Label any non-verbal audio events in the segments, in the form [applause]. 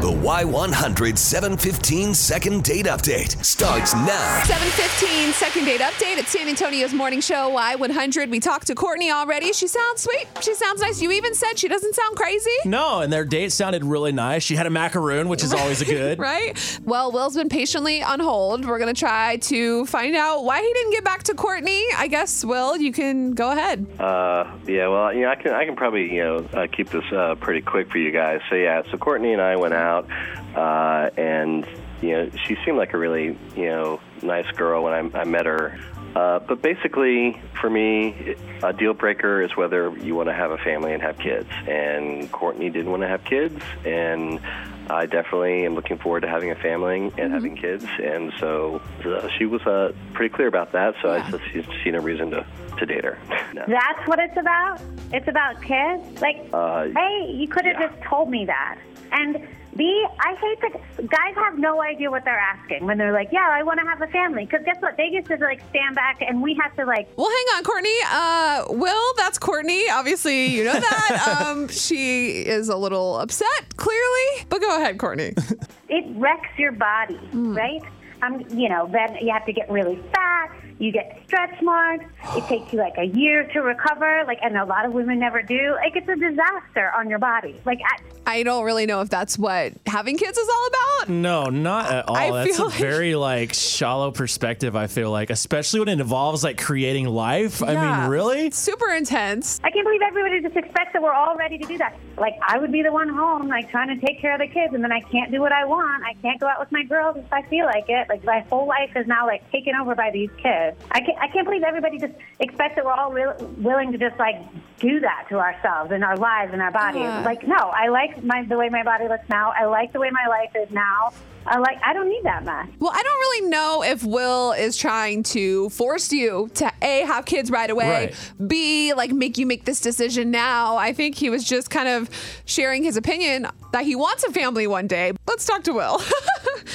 The Y100 715 second date update starts now. 715 second date update at San Antonio's morning show Y100. We talked to Courtney already. She sounds sweet. She sounds nice. You even said she doesn't sound crazy. No, and their date sounded really nice. She had a macaroon, which is always a [laughs] good. Right? Well, Will's been patiently on hold. We're going to try to find out why he didn't get back to Courtney. I guess, Will, you can go ahead. Uh, yeah, well, you know, I can I can probably you know uh, keep this uh, pretty quick for you guys. So yeah, so Courtney and I went out, uh, and you know, she seemed like a really you know nice girl when I, I met her. Uh, but basically, for me, a deal breaker is whether you want to have a family and have kids. And Courtney didn't want to have kids, and I definitely am looking forward to having a family and having kids. And so uh, she was uh, pretty clear about that. So I just see, see no reason to, to date her. [laughs] No. That's what it's about? It's about kids? Like, Uh, hey, you could have yeah. just told me that. And B, I hate that guys have no idea what they're asking when they're like, yeah, I want to have a family. Because guess what? They get to like stand back and we have to like, Well, hang on, Courtney. Uh, Will, that's Courtney. Obviously, you know that. [laughs] um, she is a little upset, clearly. But go ahead, Courtney. it wrecks your body, right? Um, you know, then you have to get really fat. You get stretch marks. It takes you like a year to recover. Like, and a lot of women never do. Like, it's a disaster on your body. Like, I, I don't really know if that's what having kids is all about. No, not at all. I That's a feel like- very like shallow perspective. I feel like, especially when it involves like creating life. I mean, really? Super intense. I can't believe everybody just expects that we're all ready to do that. Like, I would be the one home, like, trying to take care of the kids, and then I can't do what I want. I can't go out with my girls if I feel like it. Like, my whole life is now, like, taken over by these kids. I can't, I can't believe everybody just expects that we're all real willing to just, like, do that to ourselves and our lives and our bodies. Yeah. Like, no, I like my the way my body looks now. I like the way my life is now. I like, I don't need that much. Well, I don't really know if Will is trying to force you to A, have kids right away, Right. B, like make you make this decision now. I think he was just kind of sharing his opinion that he wants a family one day. Let's talk to Will. [laughs]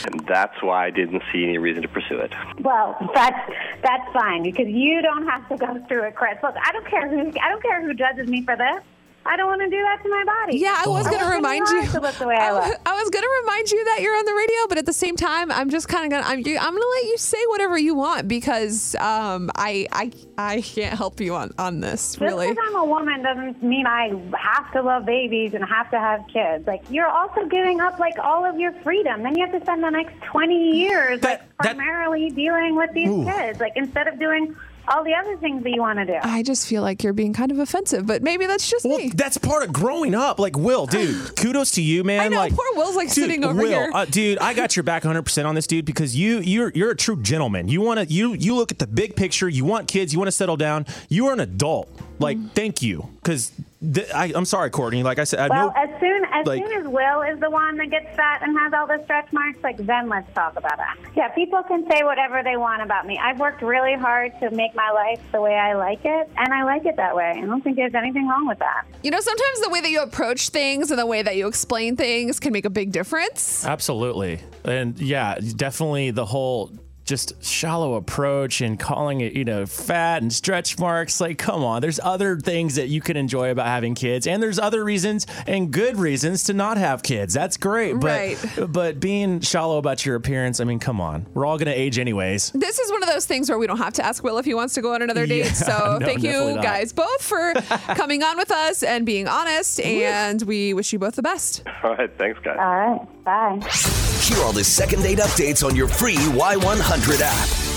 And that's why I didn't see any reason to pursue it. Well, that's that's fine because you don't have to go through it, Chris. Look, I don't care who I don't care who judges me for this. I don't want to do that to my body. Yeah, I was going to remind you. to look the way I I, look. I was going to remind you that you're on the radio, but at the same time, I'm just kind of going to I'm, I'm going to let you say whatever you want because um, I I I can't help you on on this Just really. because I'm a woman doesn't mean I have to love babies and have to have kids. Like you're also giving up like all of your freedom. Then you have to spend the next 20 years That- like that- primarily dealing with these Ooh. kids. Like instead of doing all the other things that you want to do. I just feel like you're being kind of offensive, but maybe that's just Well, me. that's part of growing up. Like, Will, dude, [sighs] kudos to you, man. I know, like, poor Will's, like, dude, sitting over Will, here. Uh, dude, I got your back 100 percent on this, dude, because you you're you're a true gentleman. You want to you you look at the big picture. You want kids. You want to settle down. You are an adult. Like, Mm. thank you, because th- I'm sorry, Courtney. Like I said, I Well, know. as soon as like- soon as Will is the one that gets fat and has all the stretch marks, like then let's talk about it. Yeah, people can say whatever they want about me. I've worked really hard to make my life the way I like it, and I like it that way. I don't think there's anything wrong with that. You know, sometimes the way that you approach things and the way that you explain things can make a big difference. Absolutely. And yeah, definitely the whole just shallow approach and calling it, you know, fat and stretch marks. Like, come on, there's other things that you can enjoy about having kids, and there's other reasons and good reasons to not have kids. That's great. But Right. but being shallow about your appearance, I mean, come on. We're all gonna age anyways. This is one of those things where we don't have to ask Will if he wants to go on another date. Yeah, so [laughs] no, thank you definitely not. guys both for [laughs] coming on with us and being honest. and we wish you both the best. [laughs] All right, thanks, guys. All right, bye. Hear all the second date updates on your free Y100 app.